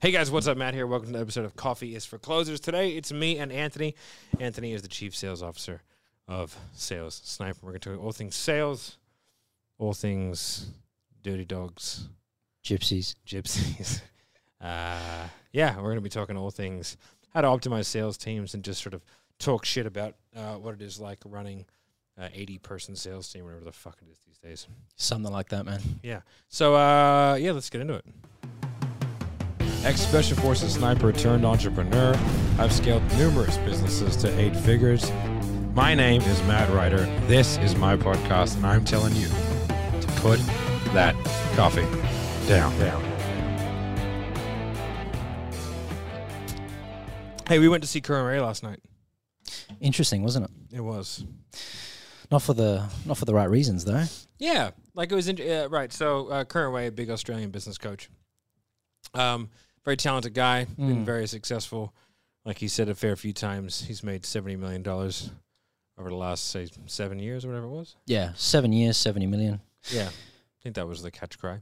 Hey guys, what's up? Matt here. Welcome to the episode of Coffee is for Closers. Today it's me and Anthony. Anthony is the chief sales officer of Sales Sniper. We're going to talk all things sales, all things dirty dogs, Gypsies. gypsies. Uh, yeah, we're going to be talking all things how to optimize sales teams and just sort of talk shit about uh, what it is like running uh, 80 person sales team, whatever the fuck it is these days. Something like that, man. Yeah. So, uh, yeah, let's get into it. Ex Special Forces sniper turned entrepreneur. I've scaled numerous businesses to eight figures. My name is Matt Ryder. This is my podcast, and I'm telling you to put that coffee down. down. Hey, we went to see Kerwin Rae last night. Interesting, wasn't it? It was. Not for the not for the right reasons though. Yeah, like it was in, uh, right. So uh, Kerwin Rae, a big Australian business coach, um, very talented guy, been Mm. very successful. Like he said a fair few times, he's made seventy million dollars over the last say seven years or whatever it was. Yeah, seven years, seventy million. Yeah, I think that was the catch cry,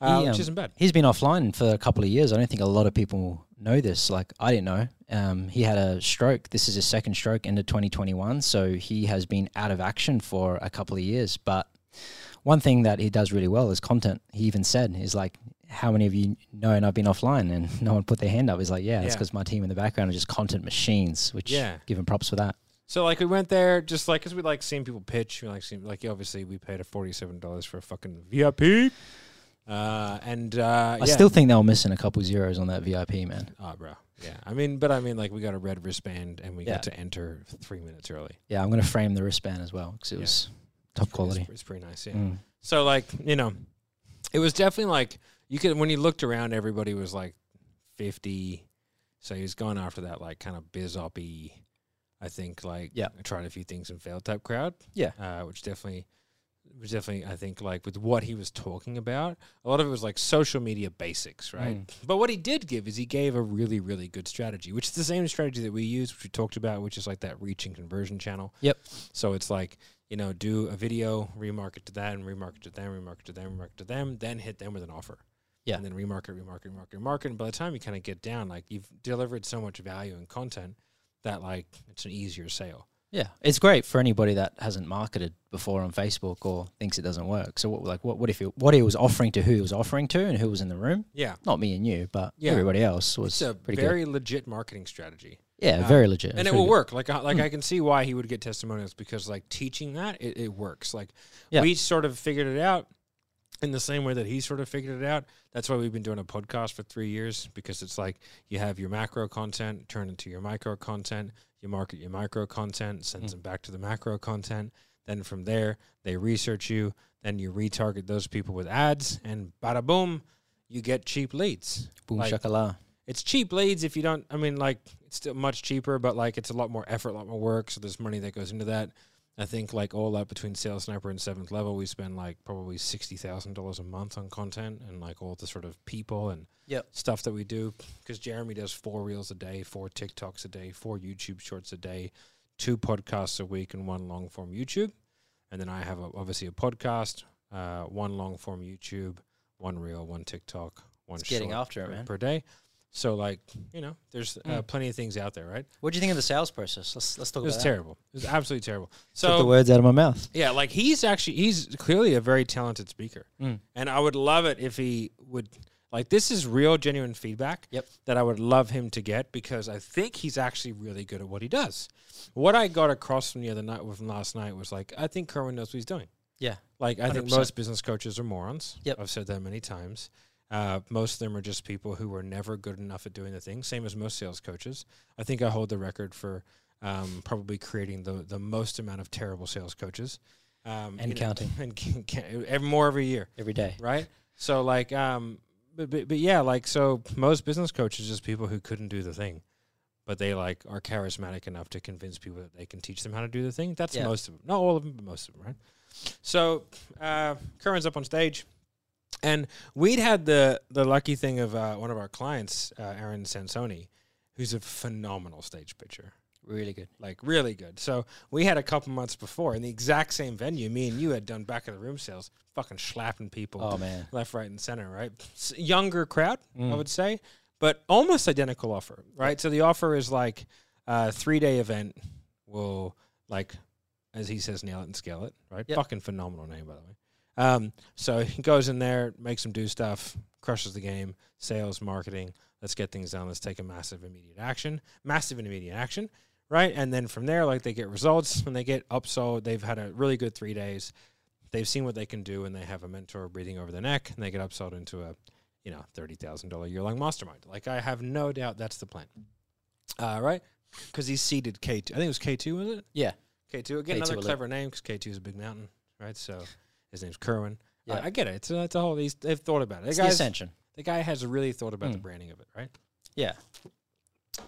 uh, He, which um, isn't bad. He's been offline for a couple of years. I don't think a lot of people know this. Like I didn't know. Um, he had a stroke. This is his second stroke into 2021. So he has been out of action for a couple of years. But one thing that he does really well is content. He even said, "He's like." How many of you know and I've been offline and no one put their hand up? He's like, yeah, that's Yeah. because my team in the background are just content machines, which Yeah. give him props for that. So like we went there just like because we like seeing people pitch. We like seeing like obviously we paid a forty seven dollars for a fucking VIP. Uh, and uh, I yeah. still think they were missing a couple zeros on that VIP, man. Oh, bro. Yeah. I mean, but I mean, like, we got a red wristband and we Yeah. got to enter three minutes early. Yeah, I'm going to frame the wristband as well because it Yeah. was top It's- quality. It's, it's pretty nice. Yeah. Mm. So, like, you know, it was definitely like, you could, when he looked around, everybody was like 50. So he was going after that, like, kind of biz op I think, like, Yeah. tried a few things and failed type crowd. Yeah. Uh, which definitely. Which definitely, I think, like with what he was talking about, a lot of it was like social media basics, right? Mm. But what he did give is he gave a really, really good strategy, which is the same strategy that we use, which we talked about, which is like that reach and conversion channel. Yep. So it's like, you know, do a video, remarket to that, and remarket to them, remarket to them, remarket to them, then hit them with an offer. Yeah. And then remarket, remarket, remarket, remarket. And by the time you kind of get down, like you've delivered so much value and content that like it's an easier sale. Yeah, it's great for anybody that hasn't marketed before on Facebook or thinks it doesn't work. So, what like what what if he, what he was offering to who he was offering to and who was in the room? Yeah. Not me and you, but Yeah. everybody else was It's a pretty very legit marketing strategy. Yeah, uh, very legit. and it will good. work. Like, I- like Hmm. I can see why he would get testimonials because, like, teaching that it, it works. Like, Yeah. we sort of figured it out in the same way that he sort of figured it out. That's why we've been doing a podcast for three years because it's like you have your macro content turn into your micro content. You market your micro content, sends Hmm. them back to the macro content. Then from there, they research you. Then you retarget those people with ads, and bada boom, you get cheap leads Boom like- shakala. it's cheap leads if you don't i mean like it's still much cheaper but like it's a lot more effort a lot more work so there's money that goes into that i think like all up between sales sniper and seventh level we spend like probably $60000 a month on content and like all the sort of people and Yep. stuff that we do because jeremy does four reels a day four tiktoks a day four youtube shorts a day two podcasts a week and one long form youtube and then i have a, obviously a podcast uh, one long form youtube one reel one tiktok one It's getting short after it, man. per day so like you know, there's uh, Mm. plenty of things out there, right? What do you think of the sales process? Let's let's talk It was about that. terrible. It was absolutely terrible. Took the words out of my mouth. yeah, like he's actually he's clearly a very talented speaker, Mm. and I would love it if he would like this is real genuine feedback. Yep. That I would love him to get because I think he's actually really good at what he does. What I got across from the other night from last night was like I think Kerwin knows what he's doing. Yeah. Like I think 100%. most business coaches are morons. Yep. I've said that many times. Uh, most of them are just people who were never good enough at doing the thing. Same as most sales coaches. I think I hold the record for um, probably creating the the most amount of terrible sales coaches. Um, And you know, counting. and every more every year, Every day. right? So like, um, but, but but yeah, like so most business coaches are just people who couldn't do the thing, but they like are charismatic enough to convince people that they can teach them how to do the thing. That's Yeah. most of them, not all of them, but most of them, right? So uh, Kerwin's up on stage, and we'd had the the lucky thing of uh, one of our clients, uh, Aaron Sansoni, who's a phenomenal stage pitcher. Really good. like really good. So we had a couple months before in the exact same venue. Me and you had done back of the room sales, fucking slapping people Oh man. left, right, and center. Right, S- younger crowd, I Mm. would say, but almost identical offer, right? So the offer is like a three day event. Will like, as he says, nail it and scale it, right? Yep. Fucking phenomenal name, by the way. Um, so he goes in there, makes them do stuff, crushes the game, sales, marketing. Let's get things done. Let's take a massive immediate action, massive and immediate action, right? And then from there, like they get results and they get upsold. They've had a really good three days. They've seen what they can do, and they have a mentor breathing over their neck, and they get upsold into a, you know, thirty thousand dollar year long mastermind. Like I have no doubt that's the plan, uh, right? Because he's seeded K two. I think it was K two, was it? Yeah. K two. Again, K2 another clever name because K two is a big mountain, right? So his name's Kerwin. Yeah. I, I get it. It's a, it's a whole. He's, they've thought about it. The It's the ascension. the guy has really thought about the Mm. branding of it, right? Yeah.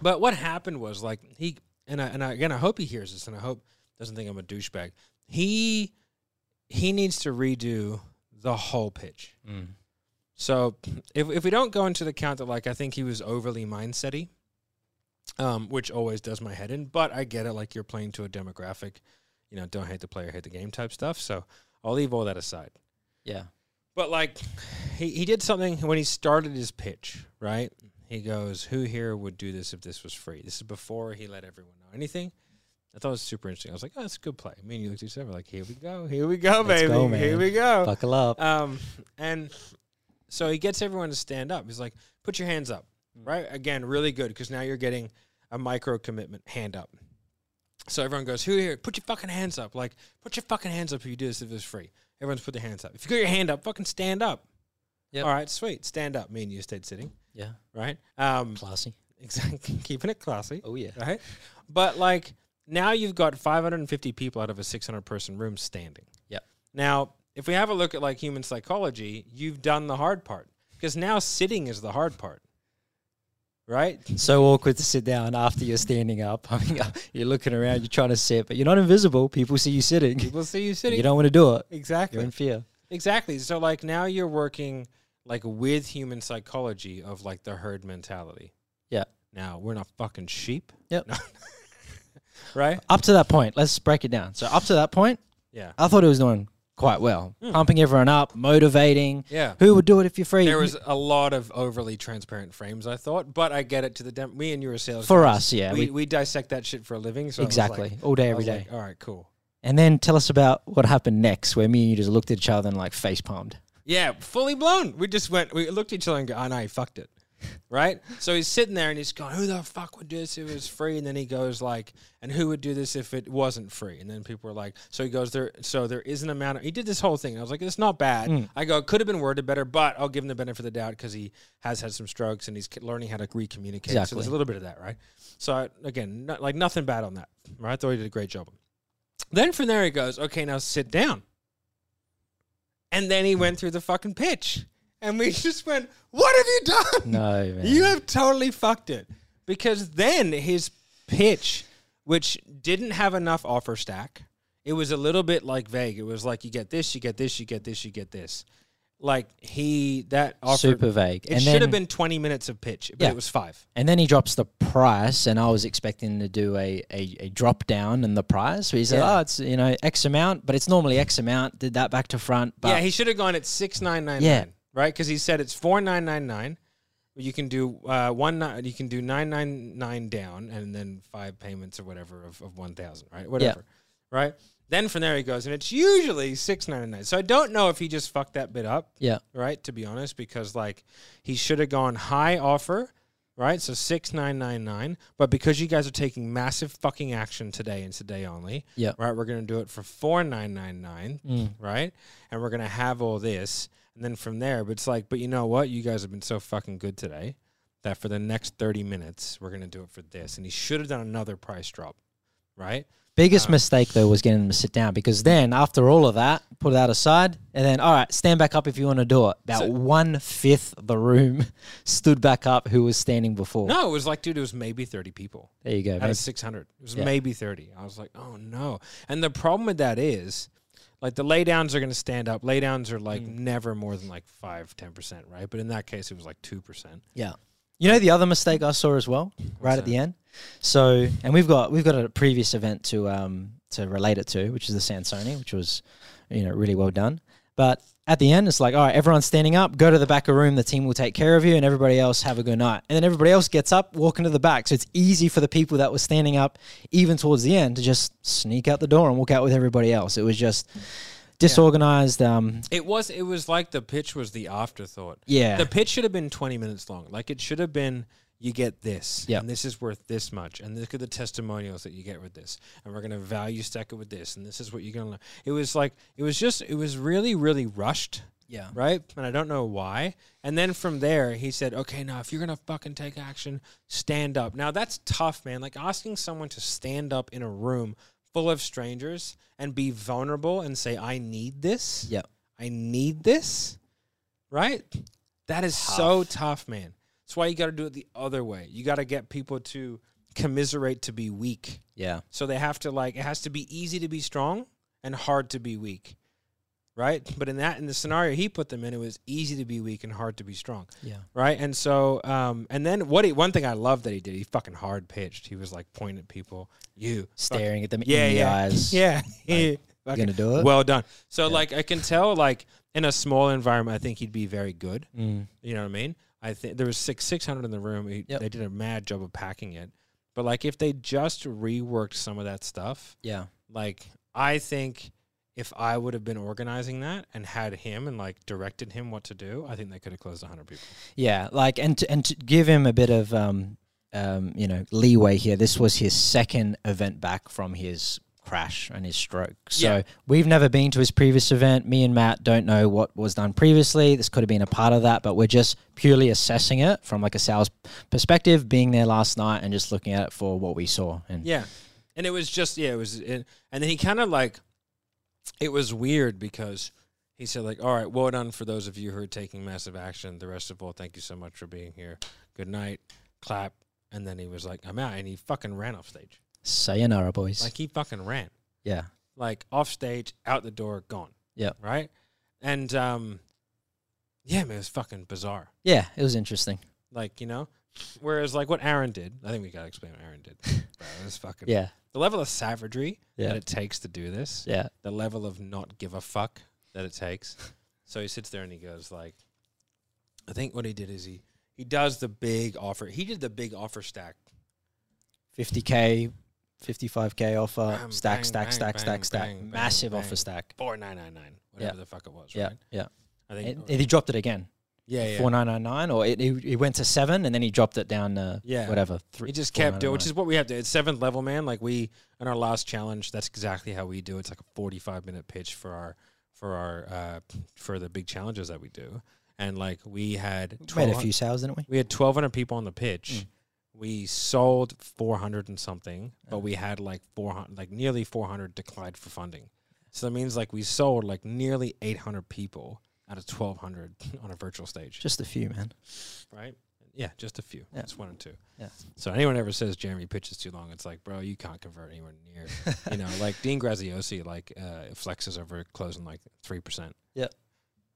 But what happened was like he and I, and I, again I hope he hears this and I hope doesn't think I'm a douchebag. He he needs to redo the whole pitch. Mm. So if if we don't go into the count that like I think he was overly mindsety, um, which always does my head in, but I get it. Like you're playing to a demographic, you know, don't hate the player, hate the game type stuff. So I'll leave all that aside. Yeah. But like he, he did something when he started his pitch, right? He goes, Who here would do this if this was free? This is before he let everyone know anything. I thought it was super interesting. I was like, Oh, that's a good play. Me and you looked at each other like, Here we go, here we go, Let's baby. go, Here we go. Buckle up. Um and so he gets everyone to stand up. He's like, Put your hands up. Right? Again, really good because now you're getting a micro commitment hand up. So everyone goes, Who here? Put your fucking hands up. Like, put your fucking hands up if you do this if it's free. Everyone's put their hands up. If you got your hand up, fucking stand up. Yep. All right, sweet. Stand up. Me and you stayed sitting, yeah. right? Um, Classy. exactly. Keeping it classy, Oh yeah. right? But like now you've got 550 people out of a 600 person room standing. Yep. Now, if we have a look at like human psychology, you've done the hard part because now sitting is the hard part, right? So awkward to sit down after you're standing up. I mean, you're looking around, you're trying to sit, but you're not invisible. People see you sitting. People see you sitting. You don't want to do it. exactly. You're in fear. Exactly. So like now you're working like with human psychology of like the herd mentality. Yeah. Now we're not fucking sheep. Yep. No. right? Up to that point, let's break it down. So up to that point, Yeah. I thought it was doing quite well, Hmm. pumping everyone up, motivating. Yeah. Who would do it if you're free? There was a lot of overly transparent frames, I thought, but I get it to the dem- me and you were sales for guys. us, yeah, we, we, we dissect that shit for a living. So was like- exactly all day, every day. like, All right, cool. And then tell us about what happened next, where me and you just looked at each other and like face palmed. Yeah, fully blown. We just went. We looked at each other and go, "I know fucked it." Right? So he's sitting there and he's going, Who the fuck would do this if it was free? And then he goes like, and who would do this if it wasn't free? And then people are like, so he goes, There so there is an amount of he did this whole thing. I was like, It's not bad. Mm. I go, it could have been worded better, but I'll give him the benefit of the doubt because he has had some strokes and he's learning how to recommunicate. So there's a little bit of that, right? So I, again, not, like nothing bad on that. Right? I thought he did a great job. Then from there he goes, Okay, now sit down. And then he went through the fucking pitch. And we just went, What have you done? No, man. You have totally fucked it. Because then his pitch, which didn't have enough offer stack, it was a little bit like vague. It was like you get this, you get this, you get this, you get this. Like he that offer super vague. it and should then, have been twenty minutes of pitch, but Yeah. it was five. And then he drops the price, and I was expecting to do a, a, a drop down in the price. He said, Yeah. "Oh, it's you know X amount, but it's normally X amount." Did that back to front, but yeah, he should have gone at six nine nine Yeah. nine, right? Because he said it's four nine nine nine. You can do uh, one. You can do nine nine nine down, and then five payments or whatever of, of one thousand, right? Whatever, right? Then from there he goes, and it's usually six ninety nine. So I don't know if he just fucked that bit up, yeah, right? To be honest, because like he should have gone high offer, right? So six nine nine nine. But because you guys are taking massive fucking action today and today only, Yeah. right? We're gonna do it for four nine nine nine Mm. right? And we're gonna have all this, and then from there, but it's like, but you know what? You guys have been so fucking good today that for the next thirty minutes, we're gonna do it for this. And he should have done another price drop, right? Biggest Uh, mistake though was getting them to sit down because then after all of that, put that aside, and then all right, stand back up if you want to do it. About So- one fifth the room stood back up who was standing before. No, it was like, dude, it was maybe thirty people There you go. out man. of six hundred. It was Yeah. maybe thirty. I was like, oh no. And the problem with that is. Like the laydowns are going to stand up. Laydowns are like Mm. never more than like five, ten percent, right? But in that case, it was like two percent. Yeah. You know the other mistake I saw as well, right at the end. So, and we've got we've got a previous event to um to relate it to, which is the Sansoni, which was you know really well done. But at the end, it's like, all right, everyone's standing up, go to the back of the room, the team will take care of you, and everybody else have a good night. And then everybody else gets up, walk into the back. So it's easy for the people that were standing up, even towards the end, to just sneak out the door and walk out with everybody else. It was just disorganized. Um, It was it was like the pitch was the afterthought. yeah. The pitch should have been 20 minutes long. Like it should have been you get this Yep. and this is worth this much and look at the testimonials that you get with this and we're going to value stack it with this and this is what you're going to learn. It was like it was just it was really really rushed, yeah. right? And I don't know why. And then from there he said, "Okay, now if you're going to fucking take action, stand up." Now that's tough, man. Like asking someone to stand up in a room full of strangers and be vulnerable and say, "I need this." Yep. I need this, right? That is so tough, man. That's why you got to do it the other way. You got to get people to commiserate to be weak. Yeah. So they have to like it has to be easy to be strong and hard to be weak. Right? But in that in the scenario he put them in, it was easy to be weak and hard to be strong. Yeah. Right? And so um and then what he one thing I love that he did, he fucking hard pitched. He was like pointing at people, you Staring at them yeah, in the yeah. eyes. Yeah. You Fucking- gonna do it? well done. So Yeah. like I can tell like in a small environment I think he'd be very good. Mm. You know what I mean? I think there was six six hundred in the room. He, Yep. They did a mad job of packing it. But like if they just reworked some of that stuff, Yeah. like I think if I would have been organizing that and had him and like directed him what to do, I think they could have closed hundred people. Yeah, like and to, and to give him a bit of um, um, you know leeway here. This was his second event back from his crash and his stroke. So Yeah. we've never been to his previous event. Me and Matt don't know what was done previously. This could have been a part of that, but we're just purely assessing it from like a sales perspective. Being there last night and just looking at it for what we saw. And Yeah, and it was just yeah, it was, and then he kind of like, it was weird because he said like, all right, well done for those of you who are taking massive action. The rest of all, thank you so much for being here. Good night, clap, and then he was like, I'm out, and he fucking ran off stage. Sayonara, boys. Like he fucking ran, yeah, like off stage, out the door, gone. Yeah. Right, and um, yeah, man, it was fucking bizarre. yeah, it was interesting. Like you know, whereas like what Aaron did, I think we gotta explain what Aaron did. Bro, it was fucking Yeah, the level of savagery Yeah. that it takes to do this, yeah, the level of not give a fuck that it takes. so he sits there and he goes like, I think what he did is he he does the big offer. He did the big offer stack. fifty k. 55k offer, Bang, stack, bang, stack, bang, stack, stack, stack, massive offer stack. Four nine nine nine, whatever Yeah. the fuck it was. Yeah, right? yeah. I think. And, and he dropped it again. yeah, yeah. four nine nine nine, or it, it, it went to seven, and then he dropped it down to Yeah. whatever. Three, He just kept doing, which is what we have to. It's seventh level, man. Like we in our last challenge, that's exactly how we do. It's like a forty-five minute pitch for our for our uh for the big challenges that we do, and like we had we made a few sales, didn't we? we had twelve hundred people on the pitch. Mm. We sold four hundred and something, but we had like four hundred, like nearly four hundred declined for funding. So that means like we sold like nearly eight hundred people out of twelve hundred on a virtual stage, Just a few, man. right? Yeah, just a few. Yeah. It's one and two. Yeah. So anyone ever says Jeremy pitches too long, it's like, bro, you can't convert anywhere near. you know, like Dean Graziosi, like uh, flexes over closing like three percent. Yeah.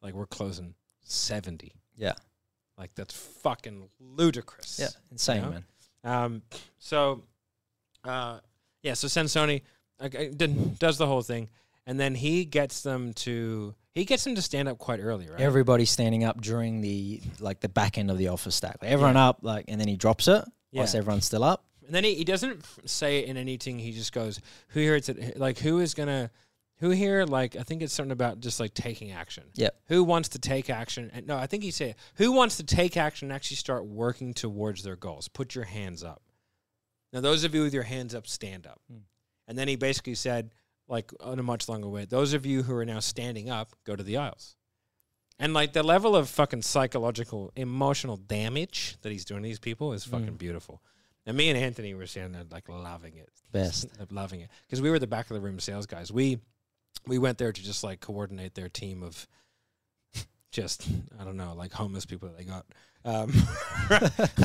Like we're closing seventy. Yeah, Like that's fucking ludicrous. yeah, insane, know? man. Um. So, uh, yeah. So Sansoni uh, did- does the whole thing, and then he gets them to he gets them to stand up quite early, right? Everybody standing up during the like the back end of the office stack. Like, everyone up, like, and then he drops it. Whilst Yeah. everyone's still up. And then he, he doesn't say it in anything. He just goes, "Who here? It's like who is gonna." Who here, like, I think it's something about just like taking action. Yep. Who wants to take action? And no, I think he said, who wants to take action and actually start working towards their goals? Put your hands up. Now, those of you with your hands up, stand up. Hmm. And then he basically said, like, on a much longer way, those of you who are now standing up, go to the aisles. And like the level of fucking psychological, emotional damage that he's doing to these people is fucking Mm. beautiful. And me and Anthony were standing there like loving it, Best. loving it, because we were the back of the room sales guys. We we went there to just like coordinate their team of just I don't know, like homeless people that they got. Um,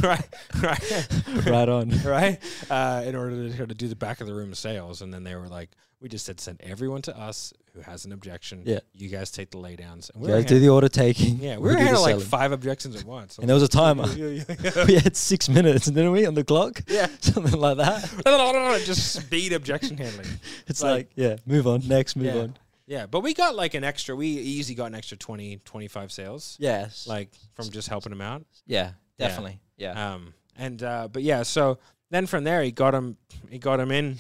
right, right, right on. right. Uh, in order to, to do the back of the room sales, and then they were like, we just said send everyone to us who has an objection. Yeah. you guys take the laydowns. And You we do the order taking. yeah, we we'll were handling like selling. five objections at once. And there was a timer. We had six minutes, didn't we, on the clock? Yeah. Something like that. just speed objection handling. It's Like- like, yeah, move on, next, move Yeah. on. Yeah, but we got like an extra. We easy got an extra 20, 25 sales, Yes. like from just helping him out. yeah, Yeah. definitely. Yeah. Um, and uh, but yeah, so then from there he got him, he got him in,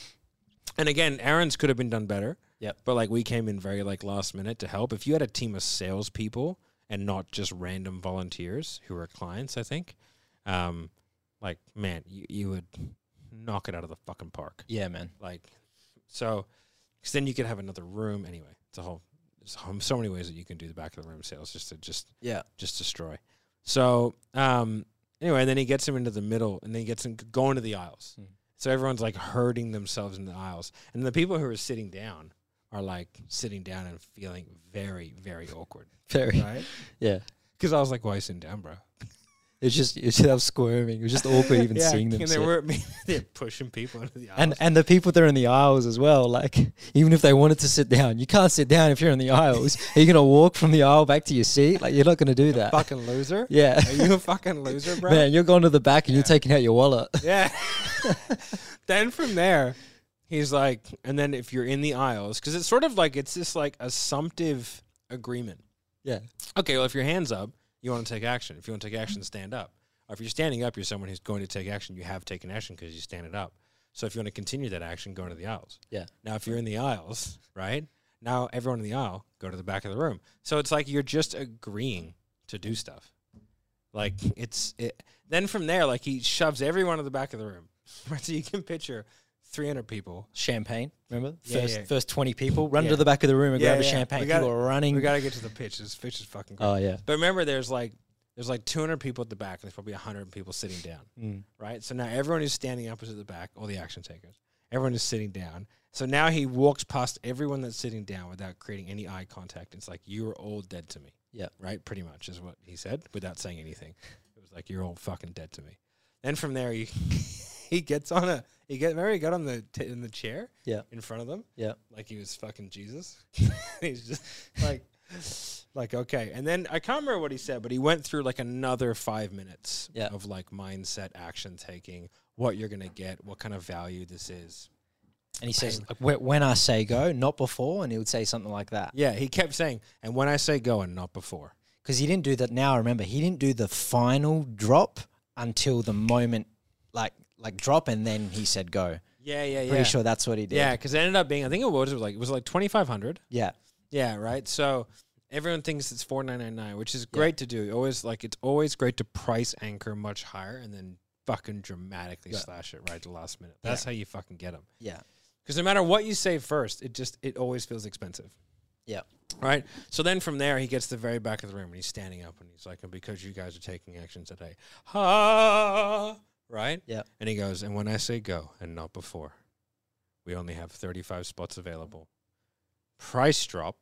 and again, Aaron's could have been done better. Yep. But like we came in very like last minute to help. If you had a team of salespeople and not just random volunteers who were clients, I think, um, like man, you, you would knock it out of the fucking park. yeah, man. Like, so, because then you could have another room. Anyway, it's a whole. There's so- so many ways that you can do the back of the room sales just to just Yeah. just destroy. So, um, anyway, then he gets him into the middle, and then he gets him going to the aisles. Hmm. So everyone's like hurting themselves in the aisles, and the people who are sitting down are like sitting down and feeling very, very awkward, Very. right? Yeah. Because I was like, "Why are you sitting down, bro?" It's just it's just squirming. It was just awkward even yeah, seeing them. and they sit. were they're pushing people into the aisles. and and the people that are in the aisles as well. Like even if they wanted to sit down, you can't sit down if you're in the aisles. Are you gonna walk from the aisle back to your seat? Like you're not gonna do that. fucking loser. Yeah. Are you a fucking loser, bro? Man, you're going to the back and you're taking out your wallet. Yeah. then from there, he's like, and then if you're in the aisles, because it's sort of like it's this like assumptive agreement. Yeah. Okay, well, if your hands up, you want to take action. If you want to take action, stand up. Or if you're standing up, you're someone who's going to take action. You have taken action because you stand it up. So if you want to continue that action, go into the aisles. Yeah. Now, if you're in the aisles, right now, everyone in the aisle go to the back of the room. So it's like you're just agreeing to do stuff. Like it's it. Then from there, like he shoves everyone to the back of the room. Right, so you can picture 300 people. Champagne, remember? Yeah, first yeah. first twenty people run Yeah. to the back of the room and grab a champagne. We gotta- people are running. We got to get to the pitch. This pitch is fucking great. oh yeah. but remember, there's like there's like 200 people at the back. And there's probably 100 people sitting down. Mm. right? So now everyone who's standing up is at the back, all the action takers. Everyone is sitting down. So now he walks past everyone that's sitting down without creating any eye contact. It's like you're all dead to me. Yeah. Right? Pretty much is what he said without saying anything. It was like you're all fucking dead to me. Then from there he he gets on a he get he got on the t- in the chair Yeah. in front of them Yeah. like he was fucking Jesus. He's just like, like okay. And then I can't remember what he said, but he went through like another five minutes Yeah. of like mindset, action taking, what you're gonna get, what kind of value this is. And he says, like, when I say go, not before, and he would say something like that. Yeah, he kept saying, and when I say go and not before. Because he didn't do that now, I remember, he didn't do the final drop until the moment, like, like drop, and then he said go. Yeah, yeah, yeah. Pretty sure that's what he did. Yeah, because it ended up being, I think it was, it was like it was like twenty five hundred. Yeah. Yeah, right. So everyone thinks it's four nine nine nine, which is great to do. Always like it's always great to price anchor much higher and then fucking dramatically Yeah. slash it right at the last minute. That's how you fucking get them. Yeah. Because no matter what you say first, it just it always feels expensive. Yeah. Right. So then from there, he gets to the very back of the room and he's standing up and he's like, "And because you guys are taking action today, ha." Right. Yeah. And he goes, "And when I say go and not before, we only have thirty five spots available. Price drop,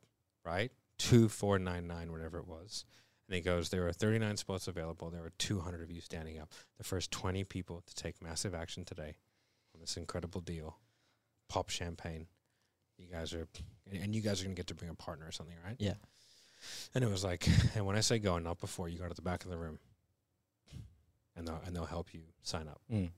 right? Two four nine nine, whatever it was." And he goes, There are 39 spots available. There are 200 of you standing up. The first 20 people to take massive action today on this incredible deal. Pop champagne. You guys are, and you guys are going to get to bring a partner or something, right? Yeah. And it was like, and when I say go, and not before, you go to the back of the room and they'll, and they'll help you sign up. Mm.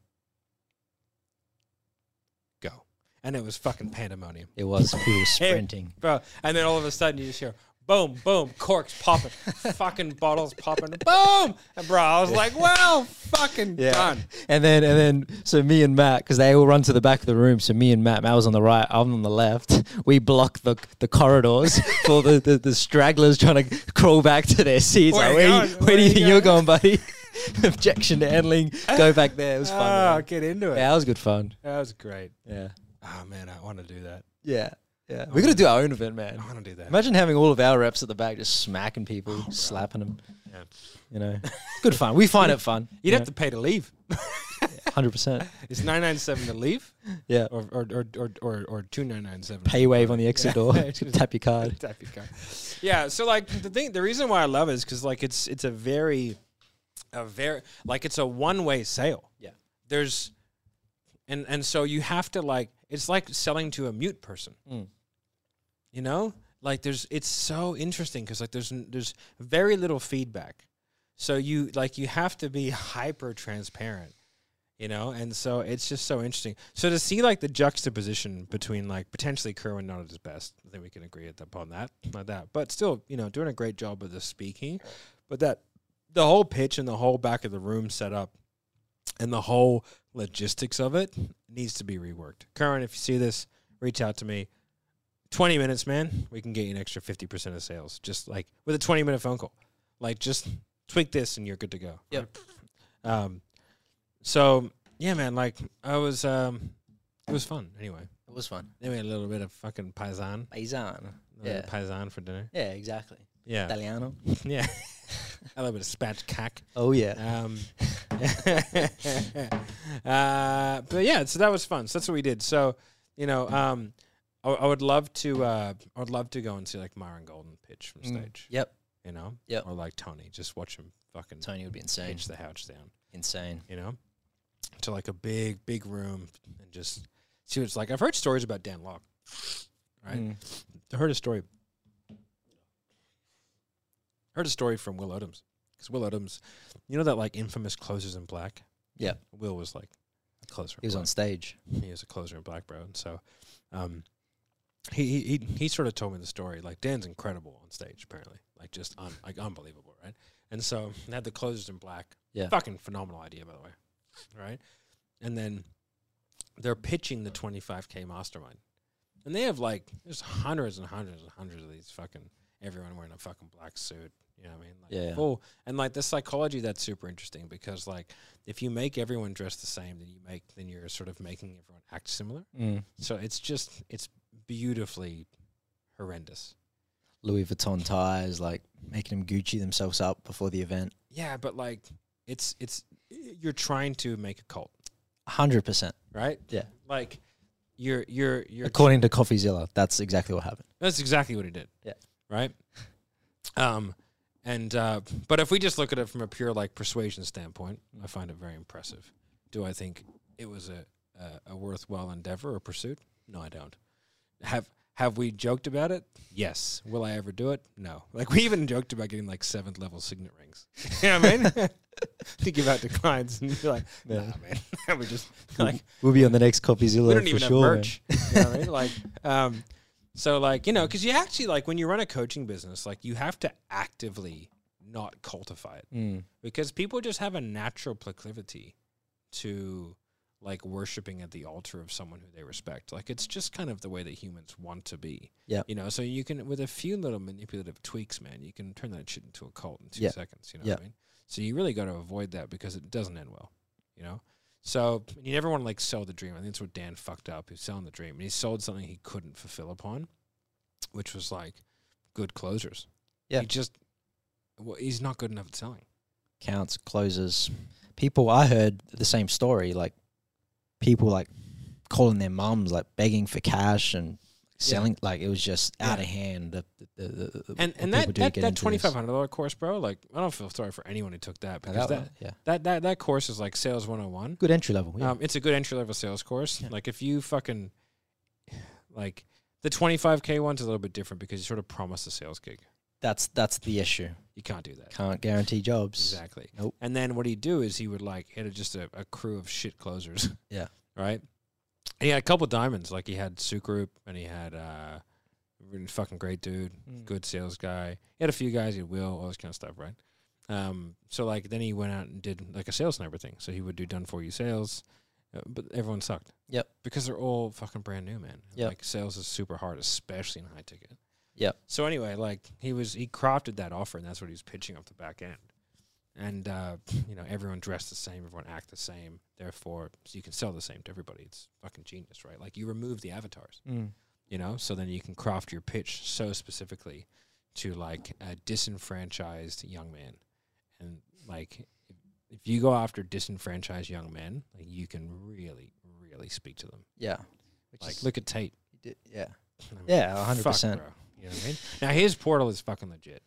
Go. And it was fucking pandemonium. It was. Was sprinting. Bro, and then all of a sudden you just hear boom, boom, corks popping, fucking bottles popping, boom, and bro, I was like, well, fucking Yeah. done. And then, and then, so me and Matt, because they all run to the back of the room. So me and Matt, Matt was on the right, I'm on the left. We block the the corridors for the, the, the stragglers trying to crawl back to their seats. Where Like, where, you- Where where do you you think you're going, buddy? Objection to handling. Go back there. It was fun. Oh, man. get into it. Yeah, that was good fun. That was great. Yeah, Oh man, I want to do that. yeah, yeah. We're gonna do our own event, man. I want to do that. Imagine having all of our reps at the back, just smacking people, oh, slapping them. Yeah. You know, good fun. We find it fun. You'd have to pay to leave. hundred percent. It's nine nine seven to leave, Yeah. or or or or or, or two nine nine seven. Pay wave on the exit Yeah. door. Tap your card. Tap your card. Yeah. So like the thing, the reason why I love it is because like it's it's a very, a very like it's a one way sale. Yeah. There's, and and so you have to like it's like selling to a mute person. Mm. You know, like there's it's so interesting because like there's there's very little feedback. So you like you have to be hyper transparent. you know, and so it's just so interesting. So to see like the juxtaposition between like potentially Kerwin not at his best, I think we can agree upon that, like that, but still, you know, doing a great job of the speaking, but that the whole pitch and the whole back of the room setup and the whole logistics of it needs to be reworked. Kerwin, if you see this, reach out to me. 20 minutes, man, we can get you an extra 50% of sales just like with a 20 minute phone call. Like just tweak this and you're good to go. Yep. Um so yeah, man, like I was um it was fun anyway. It was fun. Had a little bit of fucking paisan. Paisan. Yeah. paisan for dinner. Yeah, exactly. Yeah. Italiano. Yeah. a little bit of spatchcock. Oh yeah. Um, uh, but yeah, so that was fun. So that's what we did. So you know, um, I, I would love to. Uh, I would love to go and see like Myron Golden pitch from Mm. stage. Yep. You know. Yep. Or like Tony, just watch him fucking Tony would be insane. pitch the house down. Insane. You know, to like a big, big room and just see what it's like. I've heard stories about Dan Lok. Right. Mm. I heard a story. Heard a story from Will Odoms because Will Odoms, you know that like infamous closers in black. Yeah. Will was like a closer. He was on stage. He was a closer in black, bro. And so, um, he he he, he sort of told me the story. Like Dan's incredible on stage, apparently, like just un, like unbelievable, right? And so they had the closers in black. Yeah. Fucking phenomenal idea, by the way, right? And then they're pitching the 25k mastermind, and they have like there's hundreds and hundreds and hundreds of these fucking everyone wearing a fucking black suit. You know what I mean? Like Yeah. Full and like the psychology that's super interesting because like if you make everyone dress the same, then you make then you're sort of making everyone act similar. Mm. So it's just it's beautifully horrendous. Louis Vuitton ties, like making them Gucci themselves up before the event. Yeah, but like it's it's you're trying to make a cult, hundred percent. right? Yeah. Like you're you're you're According to CoffeeZilla, that's exactly what happened. That's exactly what he did. Yeah. Right. Um, and uh, but if we just look at it from a pure like persuasion standpoint, I find it very impressive. Do I think it was a a, a worthwhile endeavor or pursuit? No, I don't. Have have we joked about it? Yes. Will I ever do it? No. Like we even joked about getting like seventh level signet rings. you know what I mean? to give out to clients and be like, nah, Yeah. man. we just like We'll be on the next CoffeeZilla we don't for even sure. have merch. you know what I mean? Like, um, so like you know, because you actually like when you run a coaching business, like you have to actively not cultivate it Mm. because people just have a natural proclivity to like worshiping at the altar of someone who they respect. Like it's just kind of the way that humans want to be. Yeah. You know, so you can with a few little manipulative tweaks, man, you can turn that shit into a cult in two Yep. seconds. You know Yep. what I mean? So you really got to avoid that because it doesn't end well. You know. So you never want to like sell the dream. I think that's what Dan fucked up. He's selling the dream, and he sold something he couldn't fulfill upon, which was like good closers. Yeah. He just well, he's not good enough at selling. Counts, closes. People, I heard the same story. Like people like calling their mums, like begging for cash and selling. Like it was just out of hand. The, the, the, the, And and that that, that twenty five hundred dollar course, bro. Like I don't feel sorry for anyone who took that because that that, yeah, that that that course is like sales one hundred and one. good entry level. Yeah. Um, it's a good entry level sales course. Yeah. Like if you fucking like the twenty five k one's a little bit different because you sort of promise a sales gig. that's that's the issue. You can't do that. Can't guarantee jobs. Exactly. Nope. And then what he'd do is he would like he had just a, a crew of shit closers. Yeah. Right. And he had a couple diamonds. Like he had Sukrup and he had uh, really fucking great dude, Mm. good sales guy. He had a few guys. He had Will, all this kind of stuff. Right. Um. So like then he went out and did like a sales sniper thing. So he would do done for you sales, uh, but everyone sucked. Yep. Because they're all fucking brand new, man. Yep. Like sales is super hard, especially in high ticket. Yep. So anyway, like he was he crafted that offer and that's what he was pitching off the back end. And uh, you know, everyone dressed the same, everyone act the same, therefore so you can sell the same to everybody. It's fucking genius, right? Like you remove the avatars, Mm. you know, so then you can craft your pitch so specifically to like a disenfranchised young man. And like if, if you go after disenfranchised young men, like you can really, really speak to them. Yeah. Which Like look at Tate. did- yeah. I mean, Yeah, fuck, 100%. You know what I mean? Now his portal is fucking legit.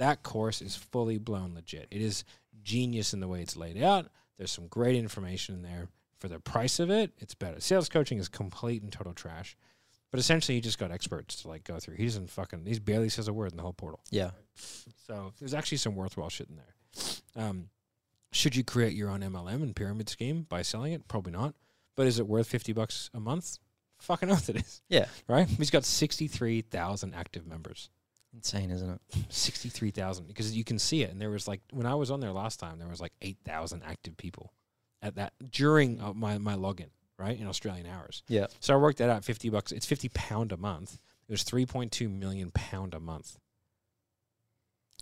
That course is fully blown legit. It is genius in the way it's laid out. There's some great information in there. For the price of it, it's better. Sales coaching is complete and total trash. But essentially he just got experts to like go through. He doesn't fucking he barely says a word in the whole portal. Yeah. So there's actually some worthwhile shit in there. Um Should you create your own MLM and pyramid scheme by selling it? Probably not. But is it worth 50 bucks a month? Fucking oath it is. Yeah. Right? He's got 63,000 active members. Insane, isn't it? 63,000 because you can see it. And there was like, when I was on there last time, there was like 8,000 active people at that during uh, my, my login, right? In Australian hours. Yeah. So I worked that out 50 bucks. It's 50 pound a month. It was 3.2 million pound a month,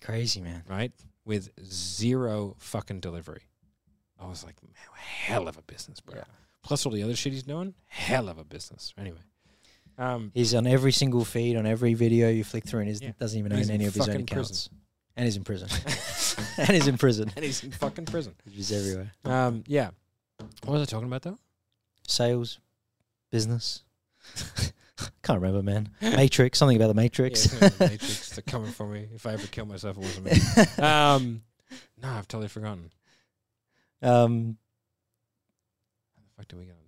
Crazy, man. right? With zero fucking delivery. I was like, man, hell of a business, bro. Yeah. Plus all the other shit he's doing, hell of a business. Anyway. Um, He's on every single feed, on every video you flick through, and he Yeah. doesn't even he's own any of his own fucking prison. accounts. And he's in prison. and he's in prison, and he's in fucking prison. He's everywhere. Um, yeah. What was I talking about though? Sales, business. Can't remember, man. Matrix, something about the Matrix. Yeah, it's the Matrix. They're coming for me. If I ever kill myself, it wasn't me. Um, no, I've totally forgotten. um, How the fuck did we get on Tate?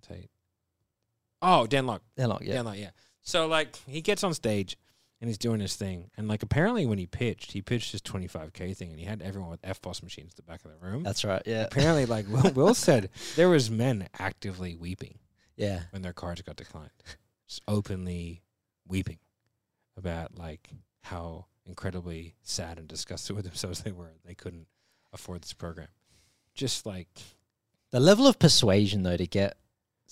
Oh, Dan Lok. they're like, yeah. Dan Lok, yeah. So like he gets on stage and he's doing his thing, and like apparently when he pitched, he pitched his 25k thing, and he had everyone with EFTPOS machines at the back of the room. That's right. Yeah. apparently, like Will, Will said, there was men actively weeping Yeah. when their cards got declined, just openly weeping about like how incredibly sad and disgusted with themselves they were. They couldn't afford this program. Just like The level of persuasion, though, to get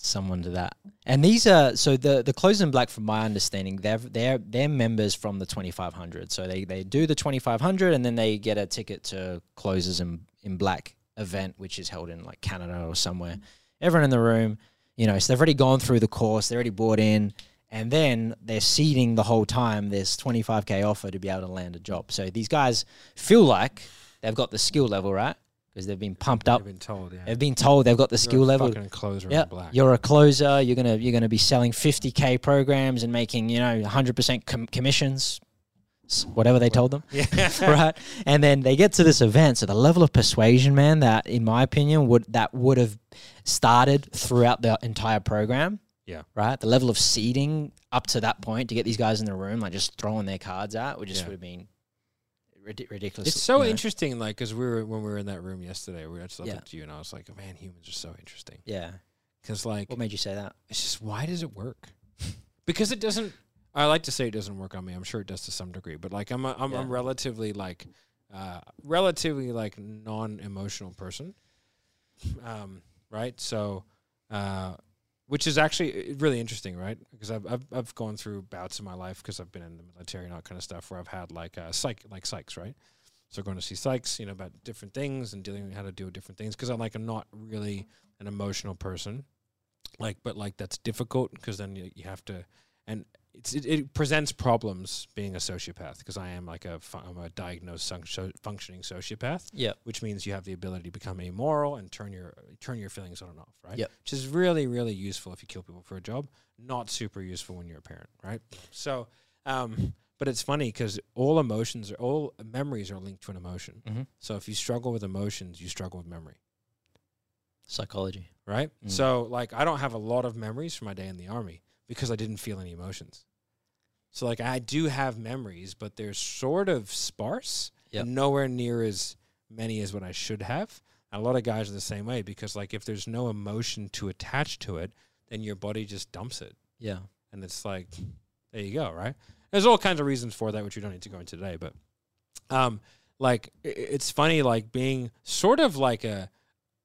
someone to that, and these are so the the close in black, from my understanding, they're they're they're members from the twenty five hundred. So they they do the twenty five hundred, and then they get a ticket to closes in in black event, which is held in like Canada or somewhere. Everyone in the room, you know, so they've already gone through the course, they're already bought in. And then they're seeding the whole time this 25k offer to be able to land a job. So these guys feel like they've got the skill level, right? Because they've been pumped up I've been told, yeah. They've been told they've got the You're skill level. Fucking closer Yeah, in black. you're a closer. You're gonna you're gonna be selling 50k programs and making you know 100% com- commissions, whatever they told them, yeah. right? And then they get to this event, so the level of persuasion, man, that in my opinion would that would have started throughout the entire program. Yeah. Right. The level of seeding up to that point to get these guys in the room, like just throwing their cards out, would just Yeah. would have been ridiculous. It's so you know? interesting, like, because we were when we were in that room yesterday, we just looked Yeah. at you, and I was like, "Man, humans are so interesting." Yeah. Because, like, What made you say that? it's just why does it work? because it doesn't. I like to say it doesn't work on me. I'm sure it does to some degree, but like, I'm a, I'm, Yeah. I'm relatively like, uh, relatively like non-emotional person. Um, right. So, uh, which is actually uh, really interesting, right? Because I've, I've I've gone through bouts in my life because I've been in the military and all kind of stuff where I've had like uh, psych like psychs, right? So going to see psychs, you know, about different things and dealing with how to deal with different things. Because I'm like I'm not really an emotional person, like, but like that's difficult because then you, you have to, and it's it, it presents problems being a sociopath because I am like a I'm a diagnosed functioning sociopath Yeah. which means you have the ability to become amoral and turn your turn your feelings on and off, right? Yep. Which is really really useful if you kill people for a job. Not super useful when you're a parent, right? So, um, but it's funny because all emotions are all memories are linked to an emotion. Mm-hmm. So if you struggle with emotions, you struggle with memory, Psychology. right? Mm. So like I don't have a lot of memories from my day in the army because I didn't feel any emotions. So like I do have memories, but they're sort of sparse Yep. and nowhere near as many as what I should have. And a lot of guys are the same way because like if there's no emotion to attach to it, then your body just dumps it. Yeah. And it's like, there you go, right? There's all kinds of reasons for that, which we don't need to go into today. But, um, like it's funny, like being sort of like a,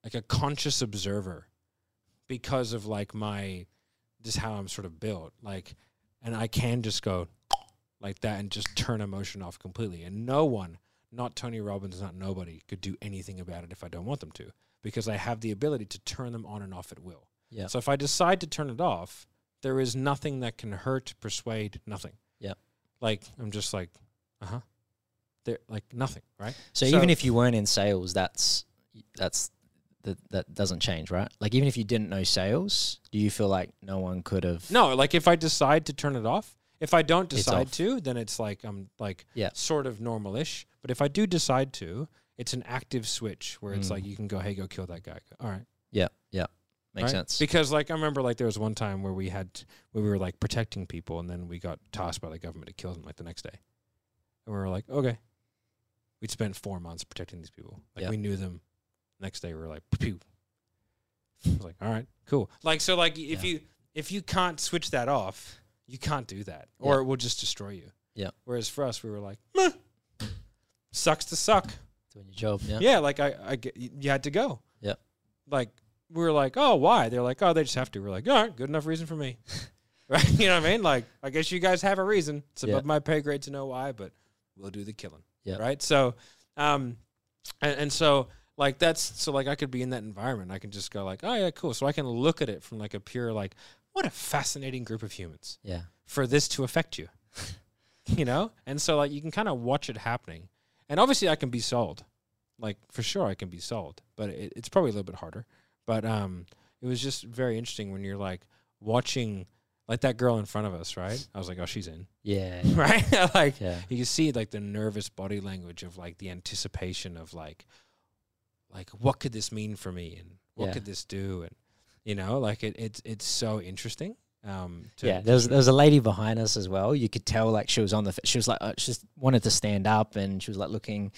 like a conscious observer, because of like my, just how I'm sort of built, like, and I can just go like that and just turn emotion off completely, and no one, not Tony Robbins, not nobody, could do anything about it if I don't want them to, because I have the ability to turn them on and off at will. Yeah. So if I decide to turn it off, there is nothing that can hurt, persuade, nothing. Yeah. Like I'm just like, uh huh. There, like nothing, right? So, even if you weren't in sales, that's that's that that doesn't change, right? Like even if you didn't know sales, do you feel like no one could have? no, like if I decide to turn it off, if I don't decide to, then it's like I'm like Yeah. sort of normalish. But if I do decide to, it's an active switch where it's Mm. like you can go, hey, go kill that guy. All right. Yeah, yeah, makes right? sense. Because like I remember like there was one time where we had where we were like protecting people and then we got tossed by the government to kill them like the next day. And we were like, okay. We'd spent four months protecting these people. Like Yeah. we knew them Next day we were like, pew. I was like, all right, cool. Like so, like if Yeah. you if you can't switch that off, you can't do that, or Yeah. it will just destroy you. Yeah. Whereas for us, we were like, Meh. sucks to suck. Doing your job. Yeah. Yeah, like I, I get, you had to go. Yeah. Like we were like, oh, why? They're like, oh, they just have to. We're like, all right, good enough reason for me. right? You know what I mean? Like, I guess you guys have a reason. It's Yeah. above my pay grade to know why, but we'll do the killing. Yeah. Right. So, um, and, and so like that's so like I could be in that environment. I can just go like, oh yeah, cool. So I can look at it from like a pure like, what a fascinating group of humans Yeah. for this to affect you. you know? And so like you can kind of watch it happening. And obviously I can be sold. Like for sure I can be sold, but it, it's probably a little bit harder. But um it was just very interesting when you're like watching like that girl in front of us, right? I was like, "Oh, she's in." Yeah. Right? like Yeah. you can see like the nervous body language of like the anticipation of like like what could this mean for me and what Yeah. could this do and you know like it, it's it's so interesting um to, yeah, there was there was a lady behind us as well. You could tell like she was on the. She was like uh, she just wanted to stand up and she was like looking,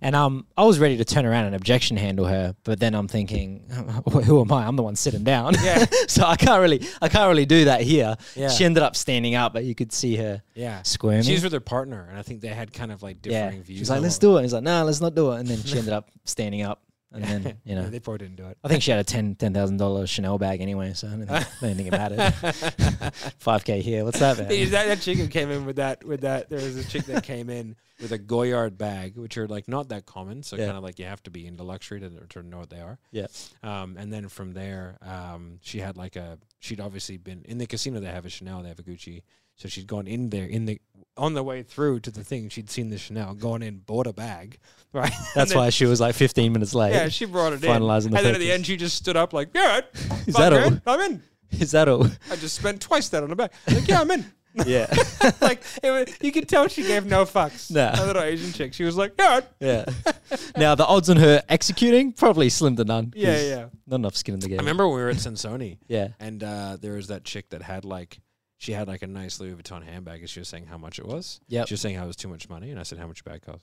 and um I was ready to turn around and objection handle her, but then I'm thinking, who am I? I'm the one sitting down. Yeah. so I can't really I can't really do that here. yeah She ended up standing up, but you could see her yeah squirming. she's with her partner and i think they had kind of like yeah, differing views she's like, let's do it. And he's like, no, let's not do it. And then she ended up standing up, and then you Yeah, know. they probably didn't do it I think she had a ten ten thousand dollar Chanel bag anyway, so I don't think, I don't think it mattered. Five k here, what's that? Man? that, that chick who came in with that with that there was a chick that came in with a Goyard bag, which are like not that common. So Yeah. kind of like you have to be into luxury to, to know what they are. Yeah. Um, and then from there, um, she had like a she'd obviously been in the casino. They have a Chanel, they have a Gucci. So she'd gone in there in the on the way through to the thing. She'd seen the Chanel, gone in, bought a bag, right? That's why she was like fifteen minutes late. Yeah, she brought it in. finalizing the and then at the end, she just stood up like, "Yeah, Is that all? I'm in. Is that all? I just spent twice that on a bag. Like, yeah, I'm in." Yeah. like it was, you could tell she gave no fucks. Nah. A little Asian chick. She was like, yeah, Yeah. now the odds on her executing probably slim to none. 'cause yeah, yeah. Not enough skin in the game. I remember when we were at Sansoni Yeah. and uh, there was that chick that had like she had like a nice Louis Vuitton handbag and she was saying how much it was. Yep. She was saying how it was too much money and I said how much your bag cost.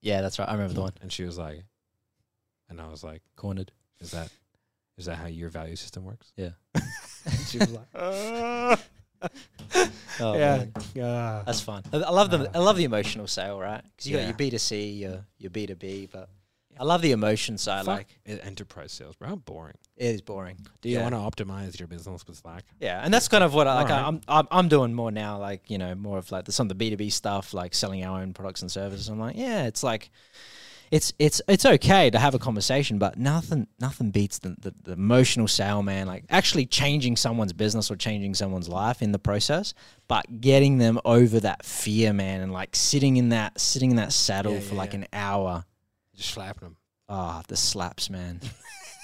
Yeah, that's right. I remember the one. And she was like, and I was like, Cornered. is that is that how your value system works? Yeah. and she was like, "Uh." Oh, yeah, yeah. That's fun. I I love the Uh, I love the emotional sale, right? Because you Yeah. got your B two C, your your B two B, but I love the emotion side. Fuck Like enterprise sales, bro. How boring. it is boring. Do you Yeah. want to optimize your business with Slack? Yeah, and that's kind of what I like. Alright. I'm, I'm I'm doing more now, like you know, more of like the, some of the B two B stuff, like selling our own products and services. I'm like, yeah, it's like, it's it's it's okay to have a conversation, but nothing nothing beats the, the, the emotional sale, man. Like actually changing someone's business or changing someone's life in the process, but getting them over that fear, man, and like sitting in that sitting in that saddle Yeah, for like yeah. an hour. Just slapping them. Ah, the slaps, man.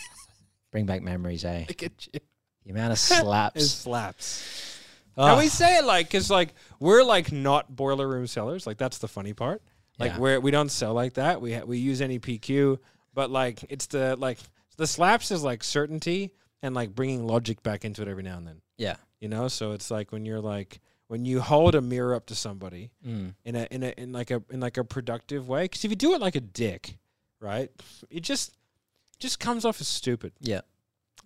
Bring back memories, eh? Look at you. The amount of slaps. slaps. Ah, And we say it like, cause like we're like not boiler room sellers. Like that's the funny part. Like Yeah. we don't sell like that. We ha- we use NEPQ, but like it's the like the slaps is like certainty and like bringing logic back into it every now and then. yeah. You know, so it's like when you're like when you hold a mirror up to somebody Mm. in a in a in like a in like a productive way. Because if you do it like a dick, right, it just just comes off as stupid. Yeah.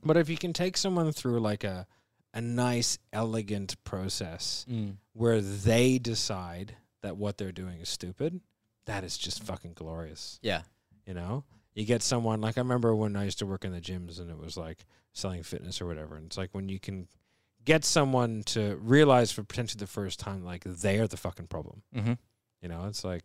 But if you can take someone through like a a nice, elegant process Mm. where they decide that what they're doing is stupid, that is just fucking glorious. Yeah. You know, you get someone like I remember when I used to work in the gyms and it was like selling fitness or whatever, and it's like when you can get someone to realize for potentially the first time like they are the fucking problem. Mm-hmm. You know, it's like,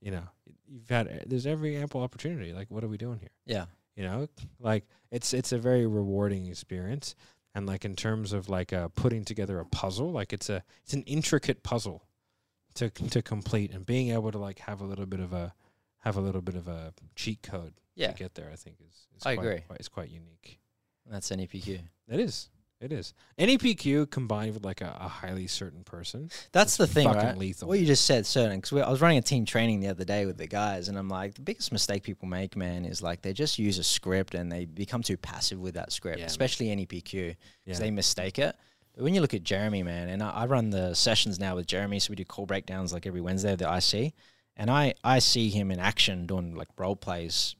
you know, you've had there's every ample opportunity. Like, what are we doing here? Yeah. you know like it's it's a very rewarding experience and like in terms of like uh putting together a puzzle like it's a it's an intricate puzzle to to complete and being able to like have a little bit of a have a little bit of a cheat code Yeah. to get there i think is, is I quite, agree. quite, is quite unique That's NEPQ. it is it is NEPQ combined with like a, a highly certain person That's the thing, right? lethal What you just said, certain. Because I was running a team training the other day with the guys, and I'm like, the biggest mistake people make, man, is like they just use a script and they become too passive with that script, Yeah, man. especially NEPQ, because yeah they mistake it. When you look at Jeremy, man, and I, I run the sessions now with Jeremy, so we do call breakdowns like every Wednesday of the IC, and I I see him in action doing like role plays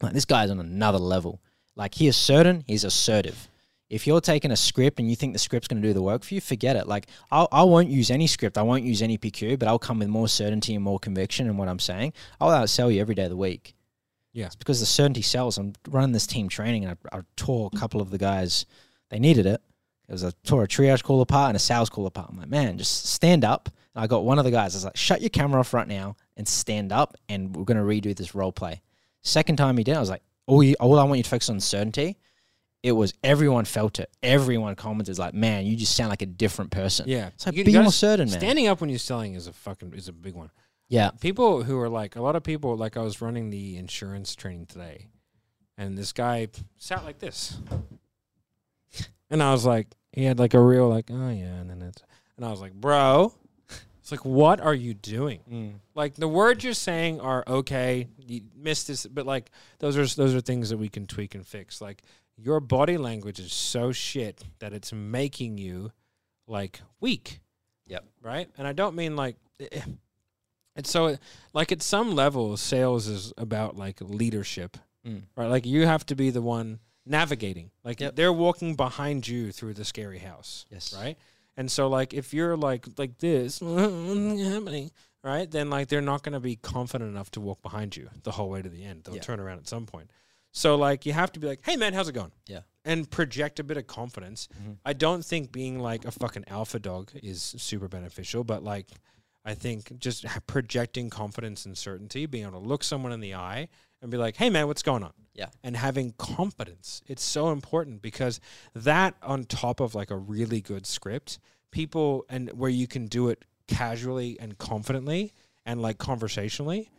Like this guy's on another level. Like he is certain, he's assertive. If you're taking a script and you think the script's going to do the work for you, forget it. Like I'll, I won't use any script, I won't use NEPQ, but I'll come with more certainty and more conviction in what I'm saying. I'll outsell you every day of the week. Yeah. It's because the certainty sells. I'm running this team training and I, I tore a couple of the guys. They needed it. It was a tore a triage call apart and a sales call apart. I'm like, man, just stand up. And I got one of the guys. I was like, shut your camera off right now and stand up, and we're gonna redo this role play. Second time he did, I was like, all you, all I want you to focus on certainty. It was everyone felt it. Everyone commented like, man, you just sound like a different person. Yeah. So You be more certain, man. Standing up when you're selling is a fucking is a big one. yeah. People who are like a lot of people like I was running the insurance training today, and this guy sat like this, and I was like, he had like a real like, oh yeah, and then it's, and I was like, bro, it's like, what are you doing? Like the words you're saying are okay. You missed this, but like those are those are things that we can tweak and fix. Like your body language is so shit that it's making you like weak. Yep. Right. And I don't mean like. eh, It's so like at some level, sales is about like leadership, Mm. right? Like you have to be the one navigating. Like Yep. they're walking behind you through the scary house Yes. right? And so like if you're like like this happening, right? Then like they're not going to be confident enough to walk behind you the whole way to the end. They'll Yeah. turn around at some point. So like you have to be like, "Hey man, how's it going?" Yeah. And project a bit of confidence. Mhm. I don't think being like a fucking alpha dog is super beneficial, but like I think just projecting confidence and certainty, being able to look someone in the eye and be like, "Hey man, what's going on?" Yeah. And having confidence. It's so important because that on top of like a really good script, people and where you can do it casually and confidently and like conversationally,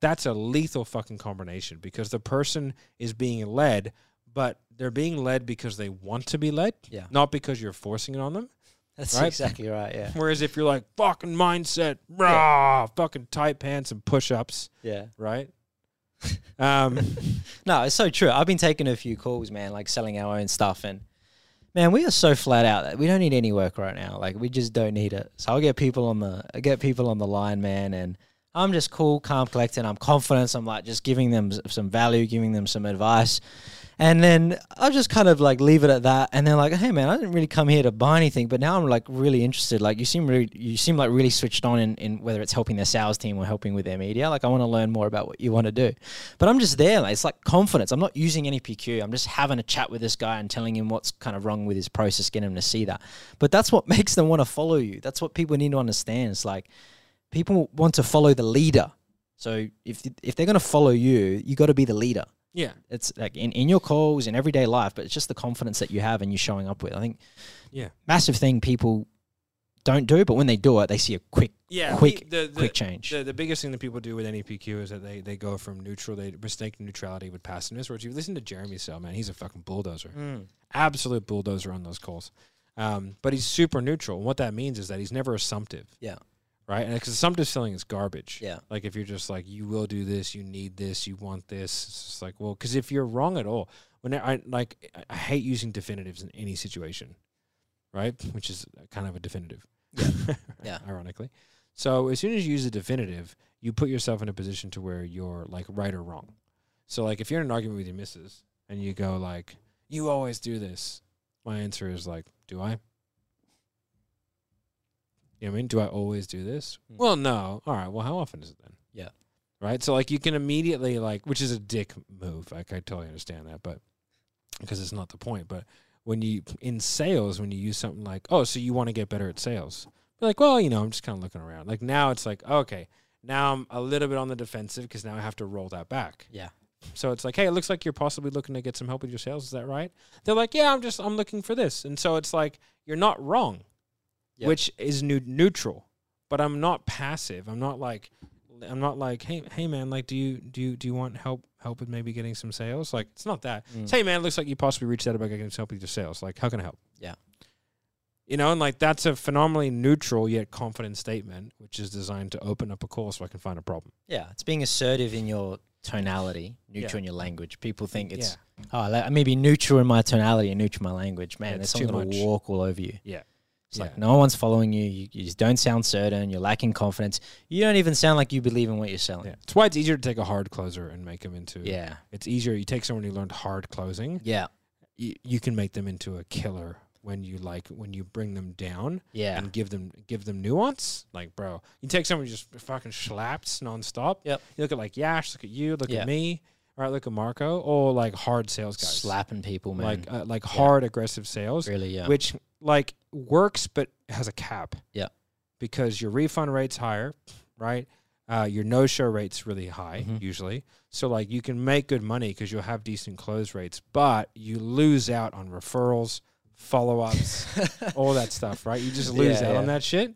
that's a lethal fucking combination because the person is being led, but they're being led because they want to be led, Yeah. not because you're forcing it on them. That's Right? exactly right. Yeah. Whereas if you're like fucking mindset, rah, fucking tight pants and push ups, Yeah. right? Um, No, it's so true. I've been taking a few calls, man, like selling our own stuff, and man, we are so flat out that we don't need any work right now. Like we just don't need it. So I'll get people on the, I get people on the line, man, and I'm just cool, calm, collected. I'm confident. I'm like just giving them some value, giving them some advice, and then I'll just kind of like leave it at that. And they're like, "Hey, man, I didn't really come here to buy anything, but now I'm like really interested. Like you seem really, you seem like really switched on in, in whether it's helping their sales team or helping with their media. Like I want to learn more about what you want to do." But I'm just there. Like, it's like confidence. I'm not using NEPQ. I'm just having a chat with this guy and telling him what's kind of wrong with his process, getting him to see that. But that's what makes them want to follow you. That's what people need to understand. It's like people want to follow the leader. So if if they're going to follow you, you got to be the leader. Yeah. It's like in, in your calls in everyday life, but it's just the confidence that you have and you're showing up with. I think Yeah. massive thing people don't do, but when they do it, they see a quick Yeah. quick the, the, quick change. The, the biggest thing that people do with NEPQ is that they, they go from neutral, they mistake neutrality with passiveness. Whereas if you listen to Jeremy Sell, man, he's a fucking bulldozer. Mm. Absolute bulldozer on those calls. Um, but he's super neutral. And what that means is that he's never assumptive. Yeah. Right? And because assumptive selling is garbage. Yeah. Like if you're just like, you will do this, you need this, you want this. It's just like, well, because if you're wrong at all, when I like, I- I hate using definitives in any situation, right? Which is kind of a definitive. Yeah. Yeah. Ironically. So as soon as you use a definitive, you put yourself in a position to where you're like right or wrong. So like if you're in an argument with your missus and you go like, you always do this, my answer is like, do I? You know what I mean? Do I always do this? Mm. Well, no. All right. Well, how often is it then? Yeah. Right. So like you can immediately like, which is a dick move. Like I totally understand that, but because it's not the point. But when you in sales, when you use something like, oh, so you want to get better at sales, be like, well, you know, I'm just kind of looking around. Like now it's like, okay, now I'm a little bit on the defensive because now I have to roll that back. Yeah. So it's like, hey, it looks like you're possibly looking to get some help with your sales. Is that right? They're like, yeah, I'm just I'm looking for this. And so it's like you're not wrong, Which is new neutral, but I'm not passive. I'm not like I'm not like, hey, hey man, like do you do you do you want help help with maybe getting some sales? Like it's not that. Mm. It's, hey man, it looks like you possibly reached out about getting some help with your sales. Like how can I help? Yeah. You know, and like that's a phenomenally neutral yet confident statement, which is designed to open up a call so I can find a problem. Yeah, it's being assertive in your tonality, neutral Yeah. in your language. People think it's yeah. oh, like, maybe neutral in my tonality and neutral in my language. Man, Yeah, there's someone gonna walk all over you. Yeah. It's Yeah. like no one's following you. you. You just don't sound certain. You're lacking confidence. You don't even sound like you believe in what you're selling. Yeah. It's why it's easier to take a hard closer and make them into. Yeah. It's easier. You take someone who learned hard closing. Yeah. You, you can make them into a killer when you like when you bring them down Yeah. and give them give them nuance. Like, bro, you take someone who just fucking slaps nonstop. Yep. You look at like Yash. Look at you. Look Yeah. at me. Right. Look at Marco. Or like hard sales guys. Slapping people, man. Like uh, like hard aggressive sales. really, yeah. which like works but has a cap. Yeah. Because your refund rate's higher, right? Uh, your no show rate's really high Mhm. usually. So like you can make good money because you'll have decent close rates, but you lose out on referrals, follow ups, all that stuff, right? You just lose Yeah, out on that shit.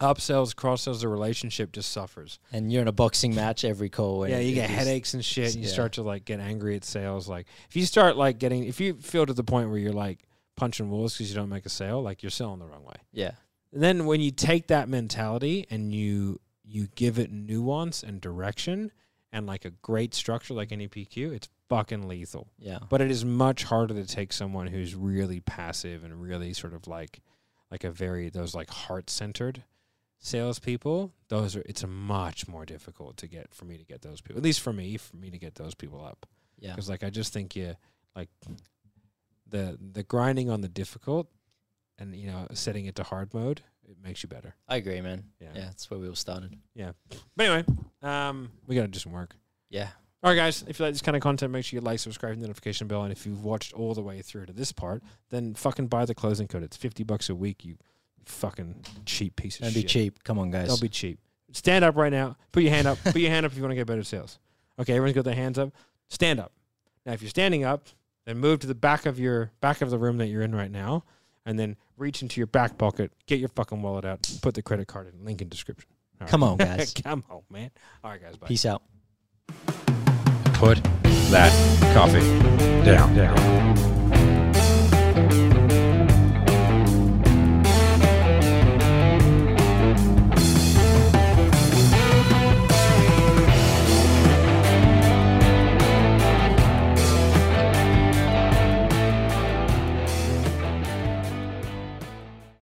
Upsells, cross sells, the relationship just suffers. and you're in a boxing match every call. and yeah, you get just- headaches and shit. And you yeah. start to like get angry at sales. Like if you start like getting, if you feel to the point where you're like punching walls because you don't make a sale, like you're selling the wrong way. Yeah. And then when you take that mentality and you you give it nuance and direction and like a great structure like NEPQ, it's fucking lethal. Yeah. But it is much harder to take someone who's really passive and really sort of like like a very those like heart centered salespeople. Those are it's much more difficult to get for me to get those people. At least for me, for me to get those people up. Yeah. Because like I just think you like the the grinding on the difficult and you know setting it to hard mode, it makes you better. I agree, man. Yeah. Yeah. That's where we all started. Yeah but anyway, um, we gotta do some work. Yeah. All right, guys. If you like this kind of content, make sure you like, subscribe, and notification bell. And if you've watched all the way through to this part, then fucking buy the closing code. It's fifty bucks a week. You fucking cheap piece of Don't shit. be cheap. Come on, guys. Don't be cheap. Stand up right now. Put your hand up. Put your hand up if you want to get better sales. Okay, everyone's got their hands up. Stand up. Now, if you're standing up, then move to the back of your back of the room that you're in right now, and then reach into your back pocket, get your fucking wallet out, put the credit card in. Link in description. All right. Come on, guys. Come on, man. All right, guys. Bye. Peace out. Put that coffee down. down.